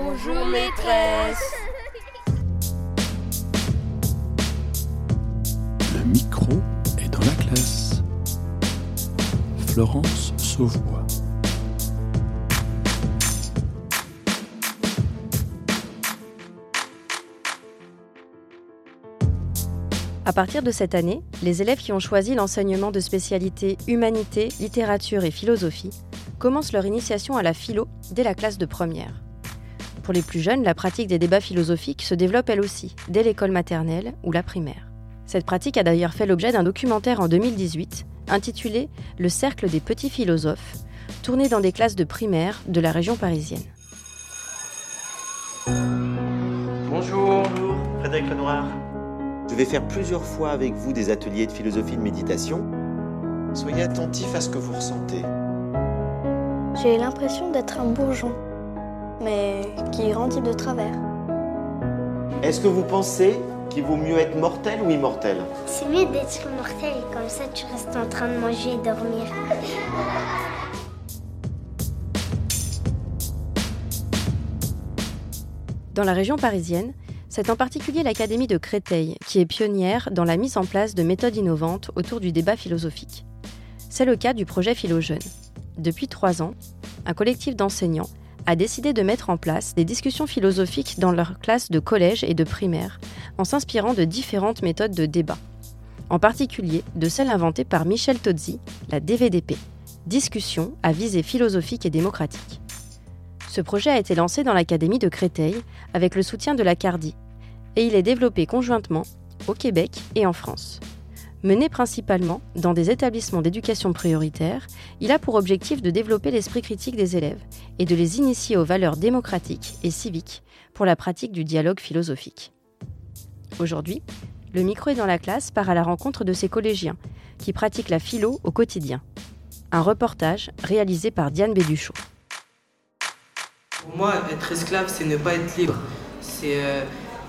Bonjour maîtresse. Le micro est dans la classe. Florence Sauvois. À partir de cette année, les élèves qui ont choisi l'enseignement de spécialité humanité, littérature et philosophie commencent leur initiation à la philo dès la classe de première. Pour les plus jeunes, la pratique des débats philosophiques se développe elle aussi, dès l'école maternelle ou la primaire. Cette pratique a d'ailleurs fait l'objet d'un documentaire en 2018 intitulé Le cercle des petits philosophes, tourné dans des classes de primaire de la région parisienne. Bonjour, Frédéric Lenoir. Je vais faire plusieurs fois avec vous des ateliers de philosophie de méditation. Soyez attentif à ce que vous ressentez. J'ai l'impression d'être un bourgeon, mais qui grandit de travers. Est-ce que vous pensez qu'il vaut mieux être mortel ou immortel? C'est mieux d'être mortel, comme ça tu restes en train de manger et dormir. Dans la région parisienne, c'est en particulier l'Académie de Créteil qui est pionnière dans la mise en place de méthodes innovantes autour du débat philosophique. C'est le cas du projet Philogène. Depuis trois ans, un collectif d'enseignants a décidé de mettre en place des discussions philosophiques dans leurs classes de collège et de primaire, en s'inspirant de différentes méthodes de débat. En particulier de celle inventée par Michel Tozzi, la DVDP, Discussion à visée philosophique et démocratique. Ce projet a été lancé dans l'Académie de Créteil avec le soutien de la CARDI et il est développé conjointement au Québec et en France. Mené principalement dans des établissements d'éducation prioritaire, il a pour objectif de développer l'esprit critique des élèves et de les initier aux valeurs démocratiques et civiques pour la pratique du dialogue philosophique. Aujourd'hui, le micro est dans la classe part à la rencontre de ces collégiens qui pratiquent la philo au quotidien. Un reportage réalisé par Diane Béduchot. Pour moi, être esclave, c'est ne pas être libre. C'est euh,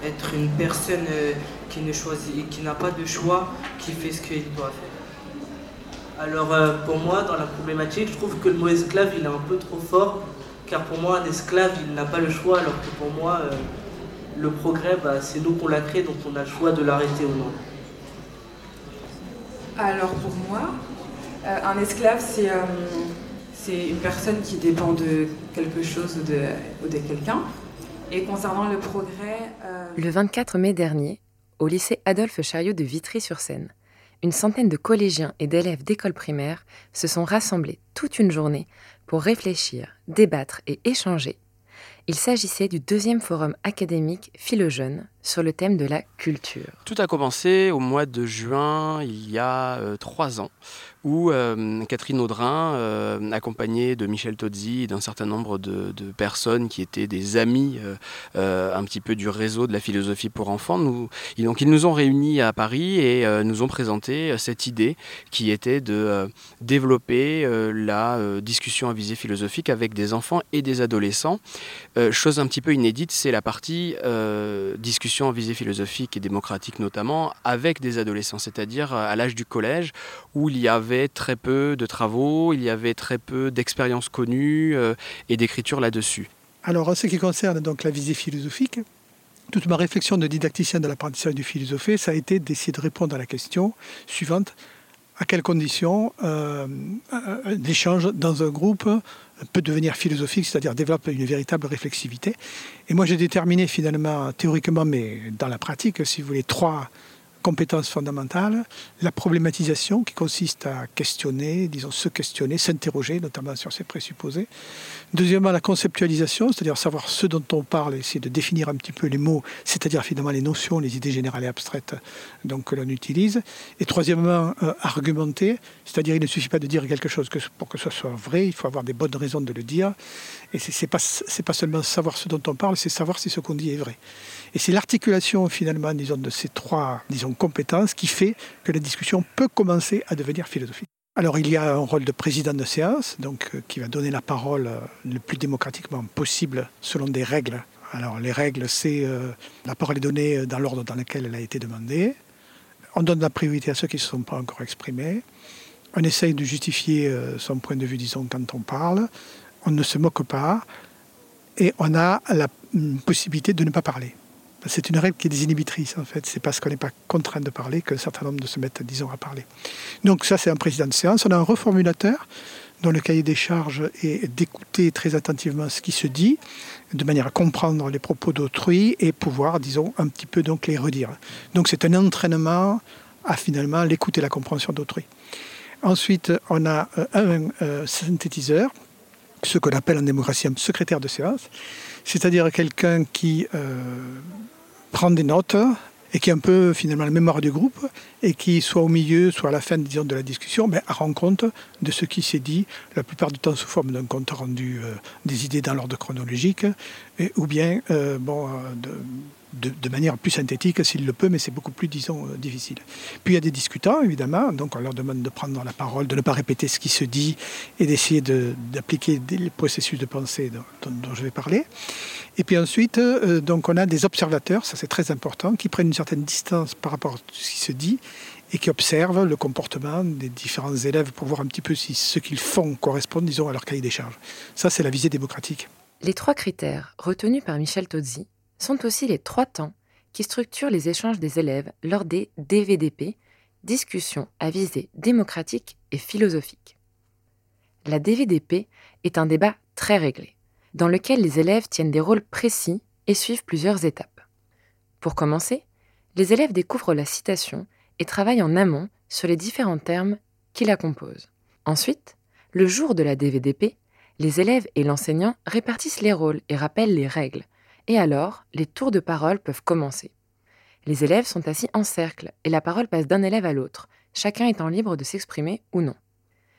être une personne euh, qui ne choisit, qui n'a pas de choix, qui fait ce qu'il doit faire. Alors euh, pour moi, dans la problématique, je trouve que le mot esclave, il est un peu trop fort, car pour moi, un esclave, il n'a pas le choix, alors que pour moi, euh, le progrès, bah, c'est nous qu'on l'a créé, donc on a le choix de l'arrêter ou non. Alors pour moi, euh, un esclave, c'est euh, c'est une personne qui dépend de quelque chose ou de, ou de quelqu'un. Et concernant le progrès... euh, Le 24 mai dernier, au lycée Adolphe Chariot de Vitry-sur-Seine, une centaine de collégiens et d'élèves d'école primaire se sont rassemblés toute une journée pour réfléchir, débattre et échanger. Il s'agissait du deuxième forum académique Philogène sur le thème de la culture. Tout a commencé au mois de juin, il y a euh, trois ans, où euh, Catherine Audrin, euh, accompagnée de Michel Tozzi et d'un certain nombre de, personnes qui étaient des amis euh, un petit peu du réseau de la philosophie pour enfants, nous, ils, donc, ils nous ont réunis à Paris et nous ont présenté cette idée qui était de développer la discussion à visée philosophique avec des enfants et des adolescents. Chose un petit peu inédite, c'est la partie discussion en visée philosophique et démocratique notamment avec des adolescents, c'est-à-dire à l'âge du collège où il y avait très peu de travaux, il y avait très peu d'expériences connues euh, et d'écriture là-dessus. Alors, en ce qui concerne donc la visée philosophique, toute ma réflexion de didacticien de l'apprentissage du philosophie, ça a été d'essayer de répondre à la question suivante à quelles conditions euh, un- un échange dans un groupe peut devenir philosophique, c'est-à-dire développe une véritable réflexivité? Et moi, j'ai déterminé finalement, théoriquement, mais dans la pratique, si vous voulez, trois compétences fondamentales. La problématisation, qui consiste à questionner, disons, se questionner, s'interroger, notamment sur ses présupposés. Deuxièmement, la conceptualisation, c'est-à-dire savoir ce dont on parle, essayer de définir un petit peu les mots, c'est-à-dire finalement les notions, les idées générales et abstraites donc, que l'on utilise. Et troisièmement, euh, argumenter, c'est-à-dire il ne suffit pas de dire quelque chose pour que ce soit vrai, il faut avoir des bonnes raisons de le dire. Et c'est n'est pas seulement savoir ce dont on parle, c'est savoir si ce qu'on dit est vrai. Et c'est l'articulation finalement, disons, de ces trois, disons, compétences qui fait que la discussion peut commencer à devenir philosophique. Alors il y a un rôle de président de séance, donc euh, qui va donner la parole euh, le plus démocratiquement possible selon des règles. Alors les règles, c'est euh, la parole est donnée dans l'ordre dans lequel elle a été demandée. On donne la priorité à ceux qui ne se sont pas encore exprimés. On essaye de justifier son point de vue, disons, quand on parle. On ne se moque pas. et on a la possibilité de ne pas parler. C'est une règle qui est désinhibitrice en fait. C'est parce qu'on n'est pas contraint de parler qu'un certain nombre de se mettent, disons, à parler. Donc ça, c'est un président de séance. On a un reformulateur dont le cahier des charges est d'écouter très attentivement ce qui se dit, de manière à comprendre les propos d'autrui et pouvoir, disons, un petit peu donc les redire. Donc c'est un entraînement à finalement l'écoute et la compréhension d'autrui. Ensuite, on a euh, un euh, synthétiseur, ce qu'on appelle en démocratie un secrétaire de séance, c'est-à-dire quelqu'un qui euh, prend des notes et qui est un peu finalement la mémoire du groupe et qui, soit au milieu, soit à la fin de la discussion, ben, rend compte de ce qui s'est dit, la plupart du temps sous forme d'un compte rendu des idées dans l'ordre chronologique, ou bien bon, de, de, manière plus synthétique s'il le peut, mais c'est beaucoup plus, disons, euh, difficile. Puis il y a des discutants, évidemment, donc on leur demande de prendre la parole, de ne pas répéter ce qui se dit et d'essayer d'appliquer les processus de pensée dont, je vais parler. Et puis ensuite, euh, donc on a des observateurs, ça c'est très important, qui prennent une certaine distance par rapport à ce qui se dit et qui observent le comportement des différents élèves pour voir un petit peu si ce qu'ils font correspond, disons, à leur cahier des charges. Ça, c'est la visée démocratique. Les trois critères retenus par Michel Tozzi sont aussi les trois temps qui structurent les échanges des élèves lors des DVDP, discussions à visée démocratique et philosophique. La DVDP est un débat très réglé, dans lequel les élèves tiennent des rôles précis et suivent plusieurs étapes. Pour commencer, les élèves découvrent la citation et travaillent en amont sur les différents termes qui la composent. Ensuite, le jour de la DVDP, les élèves et l'enseignant répartissent les rôles et rappellent les règles, et alors, les tours de parole peuvent commencer. Les élèves sont assis en cercle et la parole passe d'un élève à l'autre, chacun étant libre de s'exprimer ou non.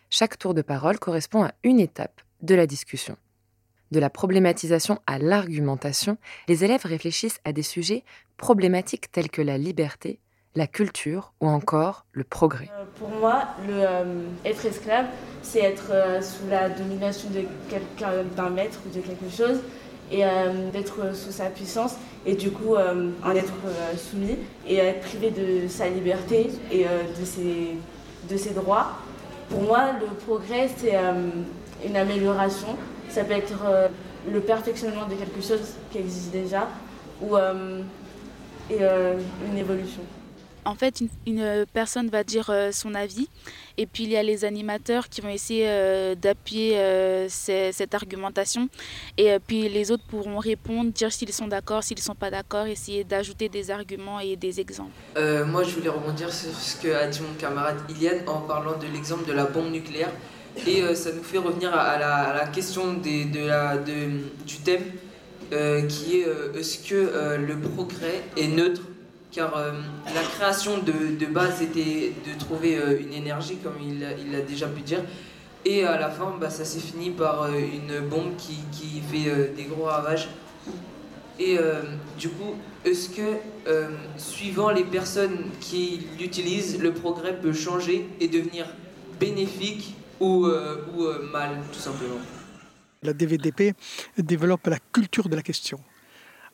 Chaque tour de parole correspond à une étape de la discussion. De la problématisation à l'argumentation, les élèves réfléchissent à des sujets problématiques tels que la liberté, la culture ou encore le progrès. Euh, pour moi, euh, être esclave, c'est être euh, sous la domination de quelqu'un, d'un maître ou de quelque chose, et euh, d'être sous sa puissance et du coup euh, en être euh, soumis et être privé de sa liberté et de, ses, de ses droits. Pour moi, le progrès, c'est une amélioration. Ça peut être le perfectionnement de quelque chose qui existe déjà ou et, une évolution en fait, une, personne va dire euh, son avis, et puis il y a les animateurs qui vont essayer euh, d'appuyer euh, cette argumentation, et puis les autres pourront répondre, dire s'ils sont d'accord, s'ils ne sont pas d'accord, essayer d'ajouter des arguments et des exemples. moi, je voulais rebondir sur ce que a dit mon camarade Iliane en parlant de l'exemple de la bombe nucléaire, et ça nous fait revenir à, la, question du thème, qui est est-ce que le progrès est neutre car euh, la création de, base était de trouver euh, une énergie, comme il, il a déjà pu dire, et à la fin, bah, ça s'est fini par euh, une bombe qui, fait des gros ravages. Et du coup, est-ce que, suivant les personnes qui l'utilisent, le progrès peut changer et devenir bénéfique ou, ou mal, tout simplement? La DVDP développe la culture de la question.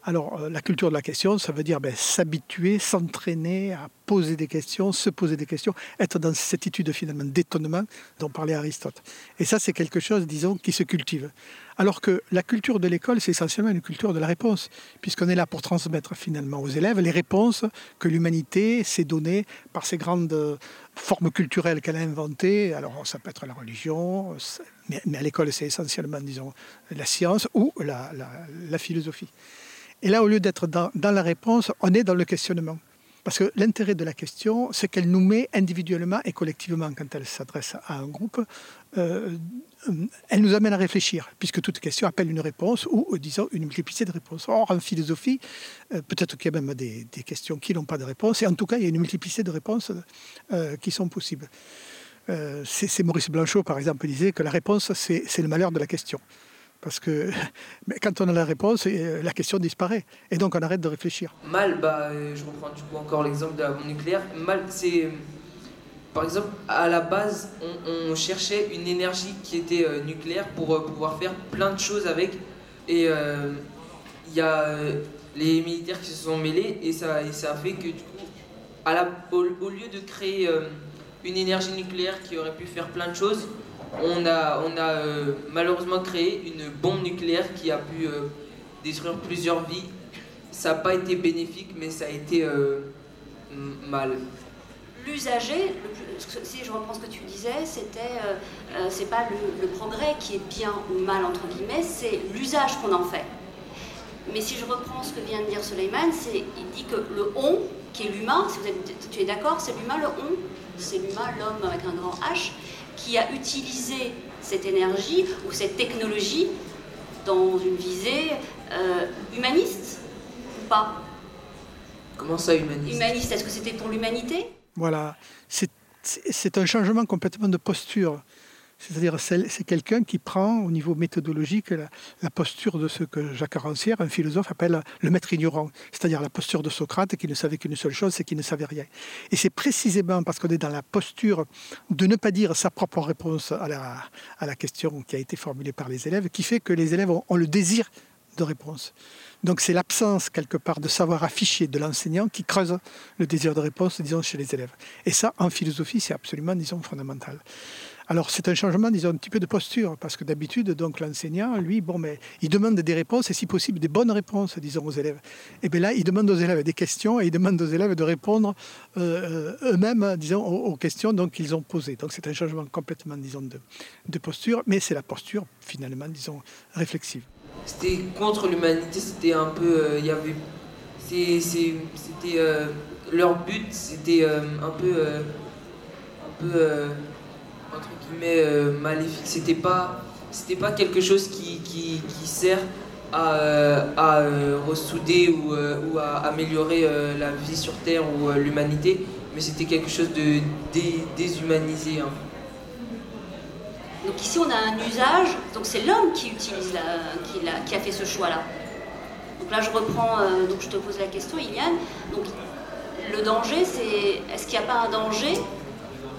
Alors, euh, la culture de la question, ça veut dire ben, s'habituer, s'entraîner à poser des questions, se poser des questions, être dans cette attitude finalement d'étonnement dont parlait Aristote. Et ça, c'est quelque chose, disons, qui se cultive. Alors que la culture de l'école, c'est essentiellement une culture de la réponse, puisqu'on est là pour transmettre finalement aux élèves les réponses que l'humanité s'est données par ces grandes formes culturelles qu'elle a inventées. Alors, ça peut être la religion, mais à l'école, c'est essentiellement, disons, la science ou la philosophie. Et là, au lieu d'être dans, la réponse, on est dans le questionnement. Parce que l'intérêt de la question, c'est qu'elle nous met individuellement et collectivement, quand elle s'adresse à un groupe, euh, elle nous amène à réfléchir, puisque toute question appelle une réponse ou, disons, une multiplicité de réponses. Or, en philosophie, euh, peut-être qu'il y a même des, questions qui n'ont pas de réponse, et en tout cas, il y a une multiplicité de réponses euh, qui sont possibles. c'est Maurice Blanchot, par exemple, disait que la réponse, c'est le malheur de la question. Parce que mais quand on a la réponse, euh, la question disparaît. Et donc on arrête de réfléchir. Mal, bah, euh, je reprends du coup encore l'exemple de la bombe nucléaire. Mal, c'est. Par exemple, à la base, on, cherchait une énergie qui était euh, nucléaire pour pouvoir faire plein de choses avec. Et il y a les militaires qui se sont mêlés et ça, fait que du coup, au, lieu de créer une énergie nucléaire qui aurait pu faire plein de choses, on a, on a malheureusement créé une bombe nucléaire qui a pu détruire plusieurs vies. Ça n'a pas été bénéfique, mais ça a été mal. L'usager, si je reprends ce que tu disais, c'était, c'est pas le, progrès qui est bien ou mal entre guillemets, c'est l'usage qu'on en fait. Mais si je reprends ce que vient de dire Suleiman, c'est, il dit que le on, qui est l'humain, si vous êtes, tu es d'accord, c'est l'humain le on, c'est l'humain, l'homme avec un grand H, qui a utilisé cette énergie ou cette technologie dans une visée euh, humaniste ou pas Comment ça humaniste? Humaniste, est-ce que c'était pour l'humanité? Voilà, c'est un changement complètement de posture. C'est-à-dire, c'est quelqu'un qui prend au niveau méthodologique la, posture de ce que Jacques Rancière, un philosophe, appelle le maître ignorant. C'est-à-dire la posture de Socrate qui ne savait qu'une seule chose, c'est qu'il ne savait rien. Et c'est précisément parce qu'on est dans la posture de ne pas dire sa propre réponse à la, question qui a été formulée par les élèves qui fait que les élèves ont, ont le désir de réponse. Donc c'est l'absence quelque part de savoir affiché de l'enseignant qui creuse le désir de réponse, disons, chez les élèves. Et ça, en philosophie, c'est absolument, disons, fondamental. Alors c'est un changement, disons, un petit peu de posture, parce que d'habitude, donc l'enseignant, lui, bon, mais il demande des réponses et si possible des bonnes réponses, disons, aux élèves. Et bien là, il demande aux élèves des questions et il demande aux élèves de répondre euh, eux-mêmes, disons, aux, questions qu'ils ont posées. Donc c'est un changement complètement, disons, de, posture, mais c'est la posture finalement, disons, réflexive. C'était contre l'humanité, c'était un peu, euh, y avait, c'était euh, leur but, c'était un peu, un peu euh, maléfique. C'était pas, pas quelque chose qui, qui, sert à, euh, euh, ressouder ou, à améliorer la vie sur Terre ou l'humanité, mais c'était quelque chose de déshumanisé. Hein. Donc ici on a un usage, donc c'est l'homme qui utilise qui, a, qui, a, fait ce choix-là. Donc là je reprends, donc je te pose la question, Iliane. Donc le danger, c'est est-ce qu'il n'y a pas un danger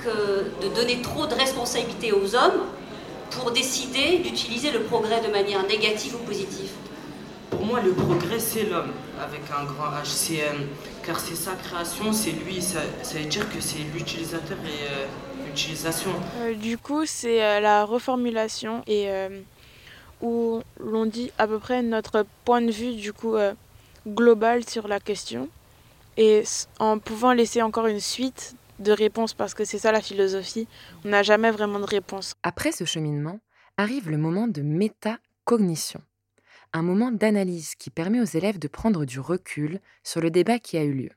de donner trop de responsabilités aux hommes pour décider d'utiliser le progrès de manière négative ou positive Pour moi, le progrès, c'est l'homme, avec un grand HCM, car c'est sa création, c'est lui, ça, veut dire que c'est l'utilisateur et euh, l'utilisation. Euh, du coup, c'est euh, la reformulation et où l'on dit à peu près notre point de vue du coup global sur la question et en pouvant laisser encore une suite de réponse parce que c'est ça la philosophie. On n'a jamais vraiment de réponse. Après ce cheminement, arrive le moment de métacognition, un moment d'analyse qui permet aux élèves de prendre du recul sur le débat qui a eu lieu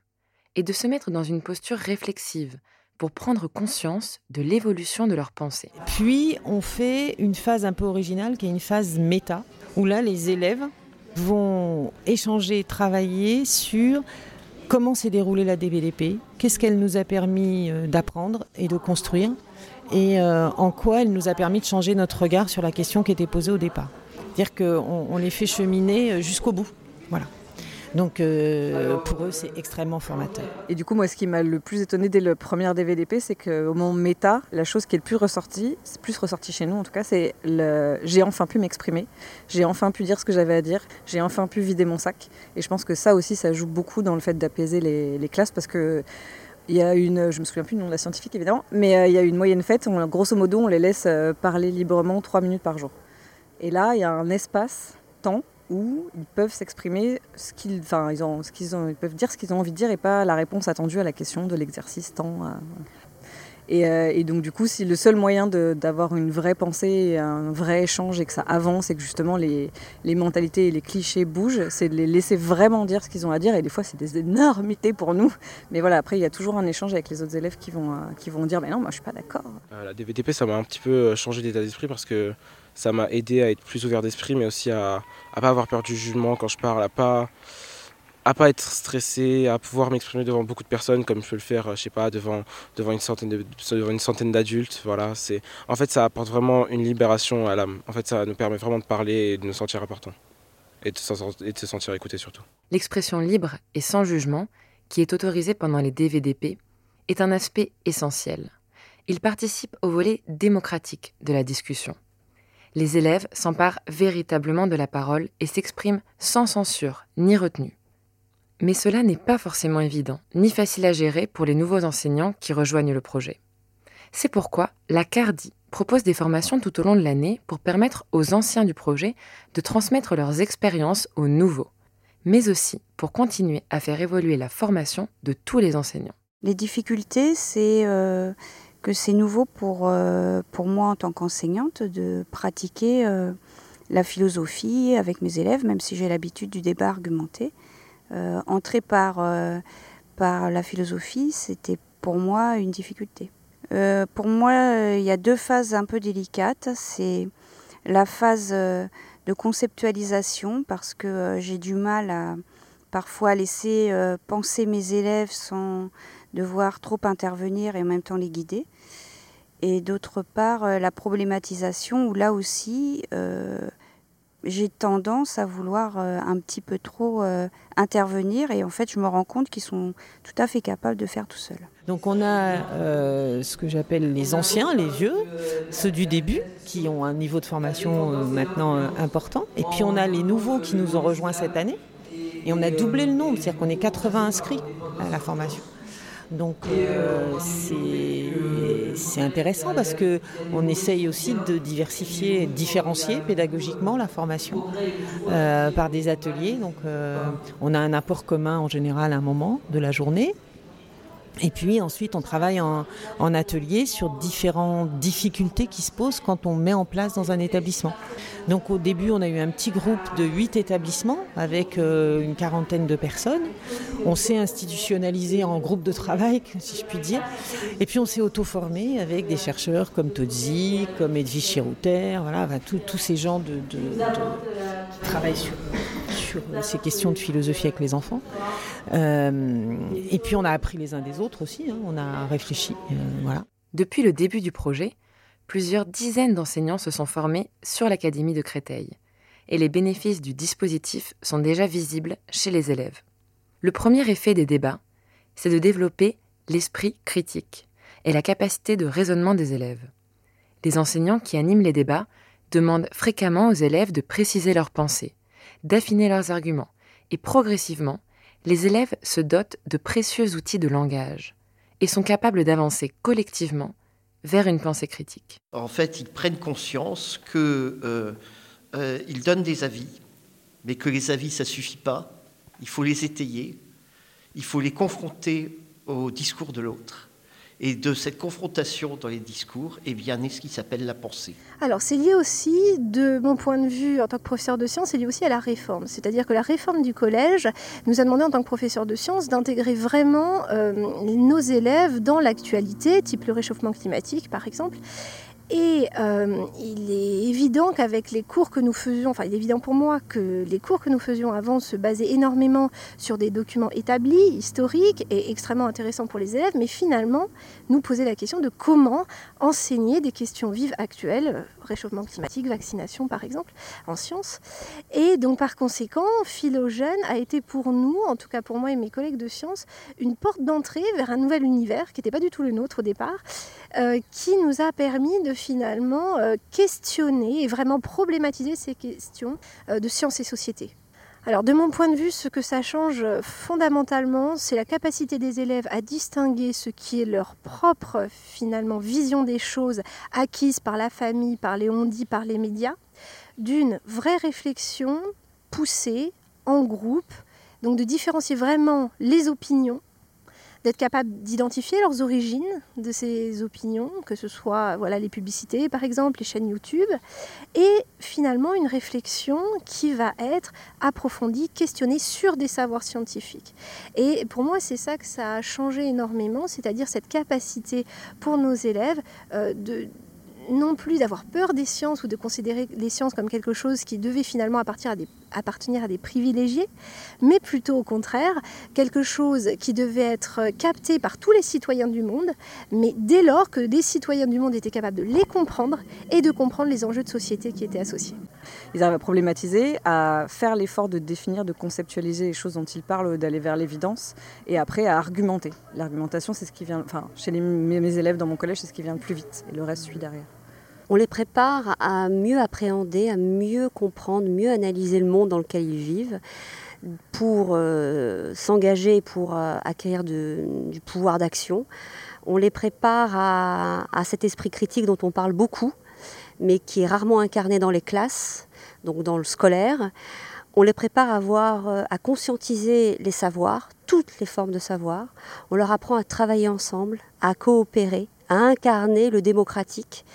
et de se mettre dans une posture réflexive pour prendre conscience de l'évolution de leur pensée. Puis on fait une phase un peu originale qui est une phase méta, où là les élèves vont échanger, travailler sur comment s'est déroulée la DVDP, qu'est-ce qu'elle nous a permis euh, d'apprendre et de construire, et euh, en quoi elle nous a permis de changer notre regard sur la question qui était posée au départ? C'est-à-dire qu'on on les fait cheminer euh, jusqu'au bout. Voilà. Donc euh, pour eux, c'est extrêmement formateur. Et du coup, moi, ce qui m'a le plus étonné dès le premier DVDP, c'est qu'au moment méta, la chose qui est le plus ressortie, c'est plus ressorti chez nous en tout cas, c'est le j'ai enfin pu m'exprimer, j'ai enfin pu dire ce que j'avais à dire, j'ai enfin pu vider mon sac. Et je pense que ça aussi, ça joue beaucoup dans le fait d'apaiser les, les classes parce que il y a une, je me souviens plus du nom de la scientifique évidemment, mais euh, il y a une moyenne faite. grosso modo, on les laisse euh, parler librement trois minutes par jour. Et là, il y a un espace, temps, où ils peuvent s'exprimer ce qu'ils, enfin, ils, ont, ce qu'ils ont, ils peuvent dire ce qu'ils ont envie de dire et pas la réponse attendue à la question de l'exercice. Euh, euh, et, donc du coup, si le seul moyen d'avoir une vraie pensée, un vrai échange et que ça avance et que justement les, les mentalités et les clichés bougent, c'est de les laisser vraiment dire ce qu'ils ont à dire. Et des fois, c'est des énormités pour nous. Mais voilà, après, il y a toujours un échange avec les autres élèves qui vont, euh, qui vont dire, mais non, moi je suis pas d'accord. la DVTP, ça m'a un petit peu changé d'état d'esprit parce que ça m'a aidé à être plus ouvert d'esprit, mais aussi à ne pas avoir peur du jugement quand je parle, à pas à pas être stressé, à pouvoir m'exprimer devant beaucoup de personnes comme je peux le faire, je sais pas, devant, devant une centaine d'adultes. Voilà, en fait ça apporte vraiment une libération à l'âme. En fait, ça nous permet vraiment de parler et de nous sentir importants et de, et de se sentir écouté surtout. L'expression libre et sans jugement, qui est autorisée pendant les DVDP, est un aspect essentiel. Il participe au volet démocratique de la discussion les élèves s'emparent véritablement de la parole et s'expriment sans censure ni retenue. Mais cela n'est pas forcément évident, ni facile à gérer pour les nouveaux enseignants qui rejoignent le projet. C'est pourquoi la CARDI propose des formations tout au long de l'année pour permettre aux anciens du projet de transmettre leurs expériences aux nouveaux, mais aussi pour continuer à faire évoluer la formation de tous les enseignants. Les difficultés, c'est euh, que c'est nouveau pour, euh, pour moi en tant qu'enseignante de pratiquer euh, la philosophie avec mes élèves, même si j'ai l'habitude du débat argumenté. entrer par, par la philosophie, c'était pour moi une difficulté. pour moi, il y a deux phases un peu délicates. C'est la phase de conceptualisation, parce que j'ai du mal à parfois laisser penser mes élèves sans devoir trop intervenir et en même temps les guider. Et d'autre part, euh, la problématisation où là aussi, euh, j'ai tendance à vouloir euh, un petit peu trop intervenir et en fait je me rends compte qu'ils sont tout à fait capables de faire tout seuls. Donc on a ce que j'appelle les anciens, les vieux, ceux du début qui ont un niveau de formation maintenant important et puis on a les nouveaux qui nous ont rejoints cette année et on a doublé le nombre, c'est-à-dire qu'on est 80 inscrits à la formation. Donc euh, c'est intéressant parce qu'on essaye aussi de diversifier, différencier pédagogiquement la formation euh, par des ateliers. Donc euh, on a un apport commun en général à un moment de la journée. Et puis ensuite, on travaille en, atelier sur différentes difficultés qui se posent quand on met en place dans un établissement. Donc au début, on a eu un petit groupe de huit établissements avec euh, une quarantaine de personnes. On s'est institutionnalisé en groupe de travail, si je puis dire. Et puis on s'est auto-formé avec des chercheurs comme Todzi, comme Edwige Chirouter, voilà, tous ces gens de, de, qui travaillent sur, sur, ces questions de philosophie avec les enfants. Euh, et puis on a appris les uns des autres aussi, hein. on a réfléchi. Euh. Depuis le début du projet, plusieurs dizaines d'enseignants se sont formés sur l'Académie de Créteil, et les bénéfices du dispositif sont déjà visibles chez les élèves. Le premier effet des débats, c'est de développer l'esprit critique et la capacité de raisonnement des élèves. Les enseignants qui animent les débats demandent fréquemment aux élèves de préciser leurs pensées, d'affiner leurs arguments, et progressivement, les élèves se dotent de précieux outils de langage et sont capables d'avancer collectivement vers une pensée critique. En fait, ils prennent conscience qu'ils euh, euh, donnent des avis, mais que les avis, ça suffit pas. Il faut les étayer, il faut les confronter au discours de l'autre. Et de cette confrontation dans les discours, eh bien, naît ce qui s'appelle la pensée. Alors, c'est lié aussi, de mon point de vue en tant que professeur de sciences, c'est lié aussi à la réforme. C'est-à-dire que la réforme du collège nous a demandé en tant que professeur de sciences d'intégrer vraiment euh, nos élèves dans l'actualité, type le réchauffement climatique par exemple, et euh, il est évident qu'avec les cours que nous faisions, enfin il est évident pour moi que les cours que nous faisions avant se basaient énormément sur des documents établis, historiques et extrêmement intéressants pour les élèves, mais finalement nous poser la question de comment enseigner des questions vives actuelles, réchauffement climatique, vaccination par exemple, en sciences. Et donc par conséquent, Philogène a été pour nous, en tout cas pour moi et mes collègues de sciences, une porte d'entrée vers un nouvel univers qui n'était pas du tout le nôtre au départ, euh, qui nous a permis de finalement euh, questionner et vraiment problématiser ces questions euh, de sciences et société. Alors de mon point de vue, ce que ça change fondamentalement, c'est la capacité des élèves à distinguer ce qui est leur propre finalement vision des choses acquise par la famille, par les on par les médias, d'une vraie réflexion poussée en groupe, donc de différencier vraiment les opinions d'être capable d'identifier leurs origines de ces opinions, que ce soit voilà, les publicités par exemple, les chaînes YouTube, et finalement une réflexion qui va être approfondie, questionnée sur des savoirs scientifiques. Et pour moi, c'est ça que ça a changé énormément, c'est-à-dire cette capacité pour nos élèves euh, de non plus d'avoir peur des sciences ou de considérer les sciences comme quelque chose qui devait finalement appartenir à des, appartenir à des privilégiés, mais plutôt au contraire, quelque chose qui devait être capté par tous les citoyens du monde, mais dès lors que les citoyens du monde étaient capables de les comprendre et de comprendre les enjeux de société qui étaient associés. Ils arrivent à problématiser, à faire l'effort de définir, de conceptualiser les choses dont ils parlent, d'aller vers l'évidence, et après à argumenter. L'argumentation, c'est ce qui vient, enfin, chez mes élèves dans mon collège, c'est ce qui vient le plus vite, et le reste suit derrière on les prépare à mieux appréhender, à mieux comprendre, mieux analyser le monde dans lequel ils vivent pour euh, s'engager, pour euh, acquérir du pouvoir d'action. On les prépare à, à cet esprit critique dont on parle beaucoup, mais qui est rarement incarné dans les classes, donc dans le scolaire. On les prépare à, voir, euh, à conscientiser les savoirs, toutes les formes de savoir. On leur apprend à travailler ensemble, à coopérer, à incarner le démocratique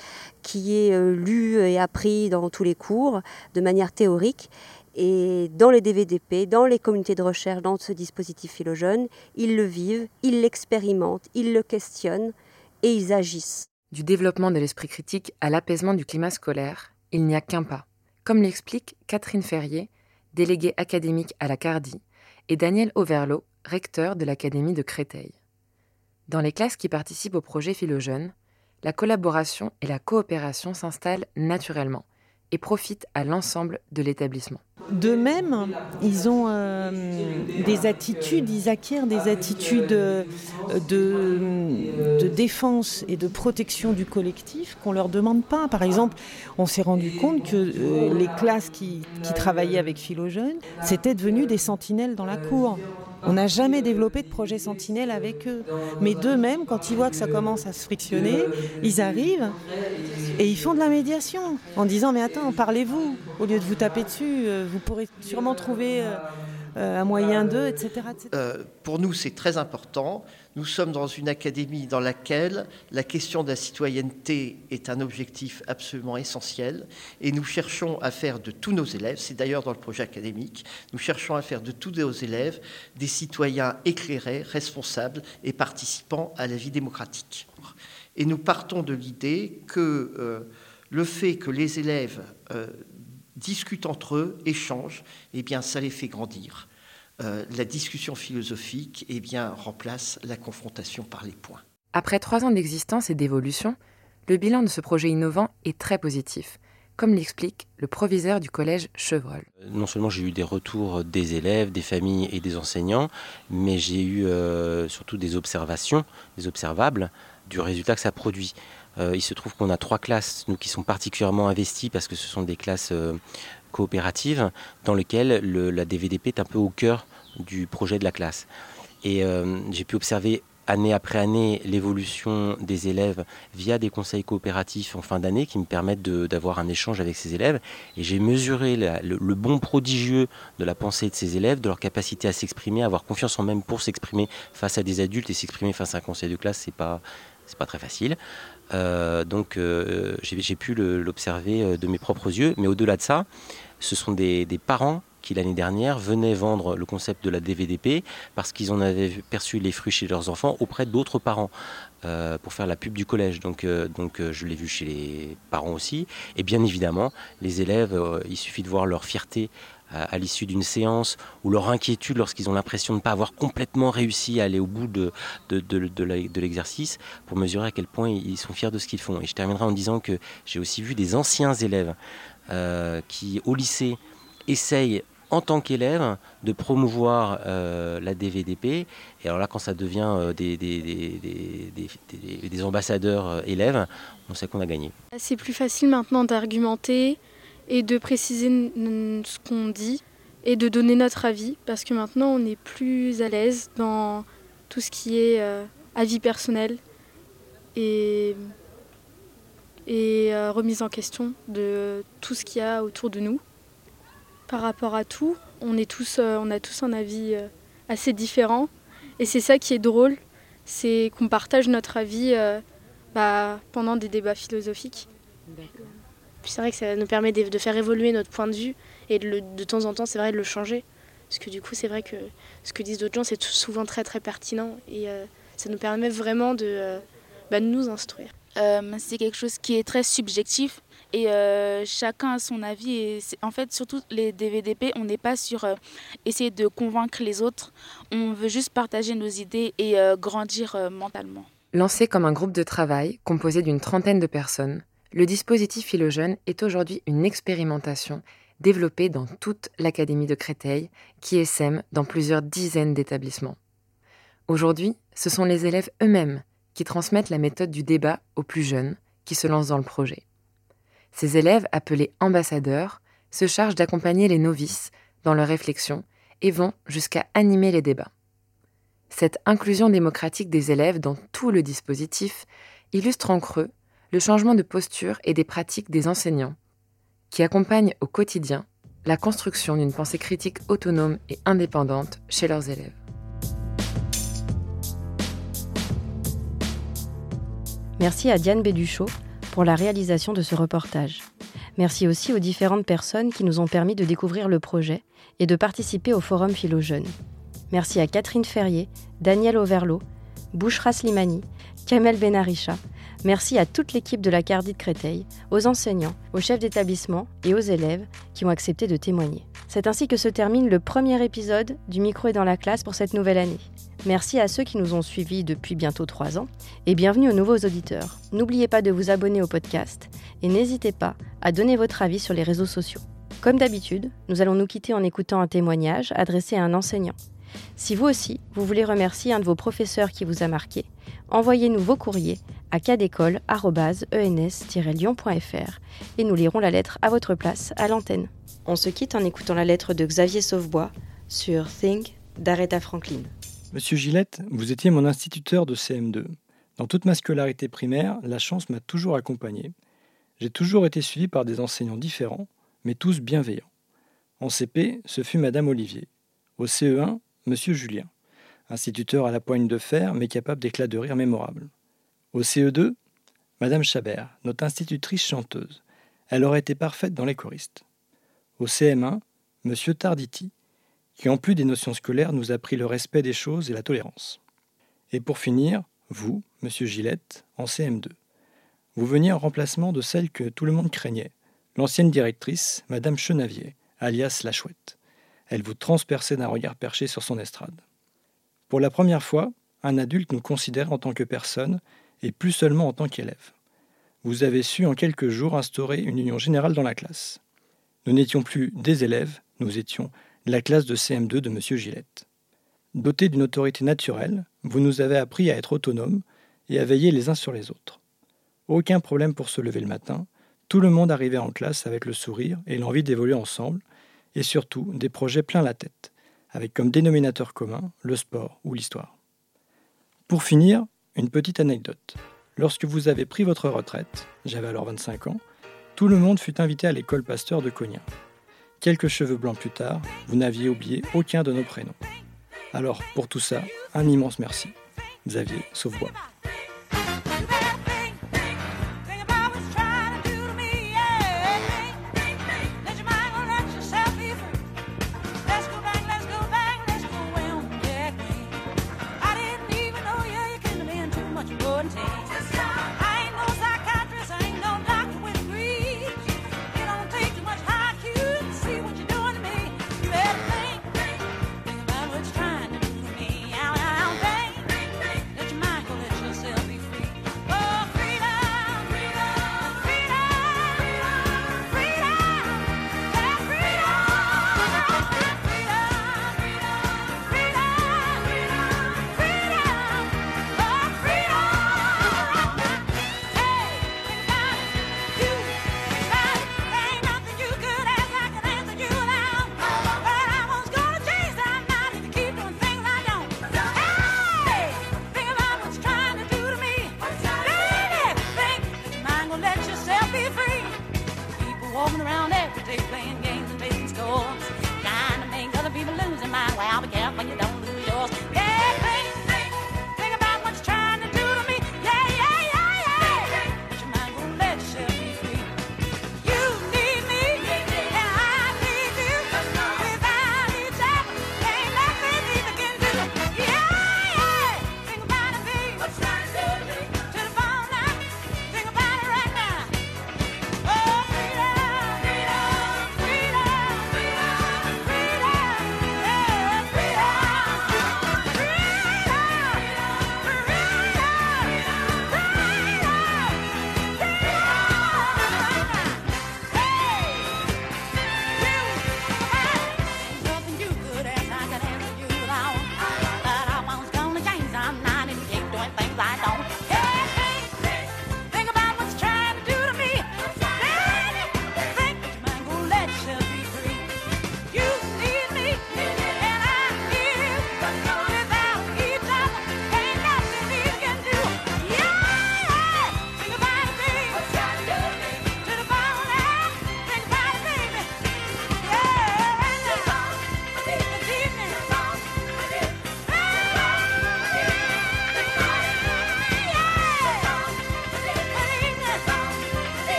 qui est euh, lu et appris dans tous les cours de manière théorique. Et dans les DVDP, dans les communautés de recherche, dans ce dispositif phylogène, ils le vivent, ils l'expérimentent, ils le questionnent et ils agissent. Du développement de l'esprit critique à l'apaisement du climat scolaire, il n'y a qu'un pas. Comme l'explique Catherine Ferrier, déléguée académique à la CARDI, et Daniel Overlo, recteur de l'Académie de Créteil. Dans les classes qui participent au projet Philogène, la collaboration et la coopération s'installent naturellement et profitent à l'ensemble de l'établissement. De même, ils ont euh, des attitudes, ils acquièrent des attitudes euh, de, défense et de protection du collectif qu'on ne leur demande pas. Par exemple, on s'est rendu compte que euh, les classes qui, qui travaillaient avec Philogène, c'était devenu des sentinelles dans la cour. On n'a jamais développé de projet sentinelle avec eux. Mais d'eux-mêmes, quand ils voient que ça commence à se frictionner, ils arrivent et ils font de la médiation en disant Mais attends, parlez-vous, au lieu de vous taper dessus, euh, vous pourrez sûrement trouver euh, un moyen d'eux, etc. pour nous, c'est très important. Nous sommes dans une académie dans laquelle la question de la citoyenneté est un objectif absolument essentiel et nous cherchons à faire de tous nos élèves, c'est d'ailleurs dans le projet académique, nous cherchons à faire de tous nos élèves des citoyens éclairés, responsables et participants à la vie démocratique. Et nous partons de l'idée que euh, le fait que les élèves euh, discutent entre eux, échangent, eh bien, ça les fait grandir. Euh, la discussion philosophique eh bien, remplace la confrontation par les points. Après trois ans d'existence et d'évolution, le bilan de ce projet innovant est très positif, comme l'explique le proviseur du collège Chevreul. Non seulement j'ai eu des retours des élèves, des familles et des enseignants, mais j'ai eu euh, surtout des observations, des observables du résultat que ça produit. Il se trouve qu'on a trois classes, nous qui sont particulièrement investies parce que ce sont des classes coopérative dans lequel la DVDP est un peu au cœur du projet de la classe. Et euh, j'ai pu observer année après année l'évolution des élèves via des conseils coopératifs en fin d'année qui me permettent d'avoir un échange avec ces élèves. Et j'ai mesuré le, bon prodigieux de la pensée de ces élèves, de leur capacité à s'exprimer, à avoir confiance en même pour s'exprimer face à des adultes et s'exprimer face à un conseil de classe, c'est pas pas très facile. Euh, donc euh, j'ai pu l'observer de mes propres yeux. Mais au-delà de ça, ce sont des, parents qui l'année dernière venaient vendre le concept de la DVDP parce qu'ils en avaient perçu les fruits chez leurs enfants auprès d'autres parents euh, pour faire la pub du collège. Donc, euh, donc euh, je l'ai vu chez les parents aussi. Et bien évidemment, les élèves, il suffit de voir leur fierté à, l'issue d'une séance ou leur inquiétude lorsqu'ils ont l'impression de ne pas avoir complètement réussi à aller au bout de, de, de l'exercice pour mesurer à quel point ils sont fiers de ce qu'ils font. Et je terminerai en disant que j'ai aussi vu des anciens élèves qui, au lycée, essayent en tant qu'élève de promouvoir euh, la DVDP. Et alors là, quand ça devient euh, des, ambassadeurs élèves, on sait qu'on a gagné. C'est plus facile maintenant d'argumenter et de préciser ce qu'on dit et de donner notre avis parce que maintenant on est plus à l'aise dans tout ce qui est avis personnel et et euh, remise en question de tout ce qu'il y a autour de nous. Par rapport à tout, on, est tous, euh, on a tous un avis euh, assez différent. Et c'est ça qui est drôle, c'est qu'on partage notre avis bah, pendant des débats philosophiques. C'est vrai que ça nous permet de, faire évoluer notre point de vue et de, de temps en temps, c'est vrai, de le changer. Parce que du coup, c'est vrai que ce que disent d'autres gens, c'est souvent très très pertinent et ça nous permet vraiment de, bah, de nous instruire. Euh, c'est quelque chose qui est très subjectif et euh, chacun a son avis. Et en fait, surtout les DVDP, on n'est pas sur euh, essayer de convaincre les autres. On veut juste partager nos idées et grandir mentalement. Lancé comme un groupe de travail composé d'une trentaine de personnes, le dispositif Philogène est aujourd'hui une expérimentation développée dans toute l'Académie de Créteil, qui essaime dans plusieurs dizaines d'établissements. Aujourd'hui, ce sont les élèves eux-mêmes qui transmettent la méthode du débat aux plus jeunes qui se lancent dans le projet. Ces élèves, appelés ambassadeurs, se chargent d'accompagner les novices dans leurs réflexions et vont jusqu'à animer les débats. Cette inclusion démocratique des élèves dans tout le dispositif illustre en creux le changement de posture et des pratiques des enseignants, qui accompagnent au quotidien la construction d'une pensée critique autonome et indépendante chez leurs élèves. Merci à Diane Béduchot pour la réalisation de ce reportage. Merci aussi aux différentes personnes qui nous ont permis de découvrir le projet et de participer au Forum Philo Jeunes. Merci à Catherine Ferrier, Daniel Overlo, Bouchra Slimani, Kamel Benarisha. Merci à toute l'équipe de la Cardi de Créteil, aux enseignants, aux chefs d'établissement et aux élèves qui ont accepté de témoigner. C'est ainsi que se termine le premier épisode du Micro est dans la classe pour cette nouvelle année. Merci à ceux qui nous ont suivis depuis bientôt trois ans et bienvenue aux nouveaux auditeurs. N'oubliez pas de vous abonner au podcast et n'hésitez pas à donner votre avis sur les réseaux sociaux. Comme d'habitude, nous allons nous quitter en écoutant un témoignage adressé à un enseignant. Si vous aussi, vous voulez remercier un de vos professeurs qui vous a marqué, envoyez-nous vos courriers à cadécole.ens-lyon.fr et nous lirons la lettre à votre place à l'antenne. On se quitte en écoutant la lettre de Xavier Sauvebois sur Think d'Aretha Franklin. Monsieur Gillette, vous étiez mon instituteur de CM2. Dans toute ma scolarité primaire, la chance m'a toujours accompagné. J'ai toujours été suivi par des enseignants différents, mais tous bienveillants. En CP, ce fut Madame Olivier. Au CE1, Monsieur Julien, instituteur à la poigne de fer, mais capable d'éclats de rire mémorables. Au CE2, Madame Chabert, notre institutrice chanteuse. Elle aurait été parfaite dans les choristes. Au CM1, Monsieur Tarditi, qui en plus des notions scolaires nous a appris le respect des choses et la tolérance. Et pour finir, vous, Monsieur Gillette, en CM2. Vous veniez en remplacement de celle que tout le monde craignait, l'ancienne directrice, Madame Chenavier, alias la Chouette elle vous transperçait d'un regard perché sur son estrade. Pour la première fois, un adulte nous considère en tant que personne et plus seulement en tant qu'élève. Vous avez su en quelques jours instaurer une union générale dans la classe. Nous n'étions plus des élèves, nous étions la classe de CM2 de M. Gillette. Doté d'une autorité naturelle, vous nous avez appris à être autonomes et à veiller les uns sur les autres. Aucun problème pour se lever le matin, tout le monde arrivait en classe avec le sourire et l'envie d'évoluer ensemble, et surtout des projets plein la tête, avec comme dénominateur commun le sport ou l'histoire. Pour finir, une petite anecdote. Lorsque vous avez pris votre retraite, j'avais alors 25 ans, tout le monde fut invité à l'école Pasteur de Cognac. Quelques cheveux blancs plus tard, vous n'aviez oublié aucun de nos prénoms. Alors, pour tout ça, un immense merci. Xavier Sauvebois.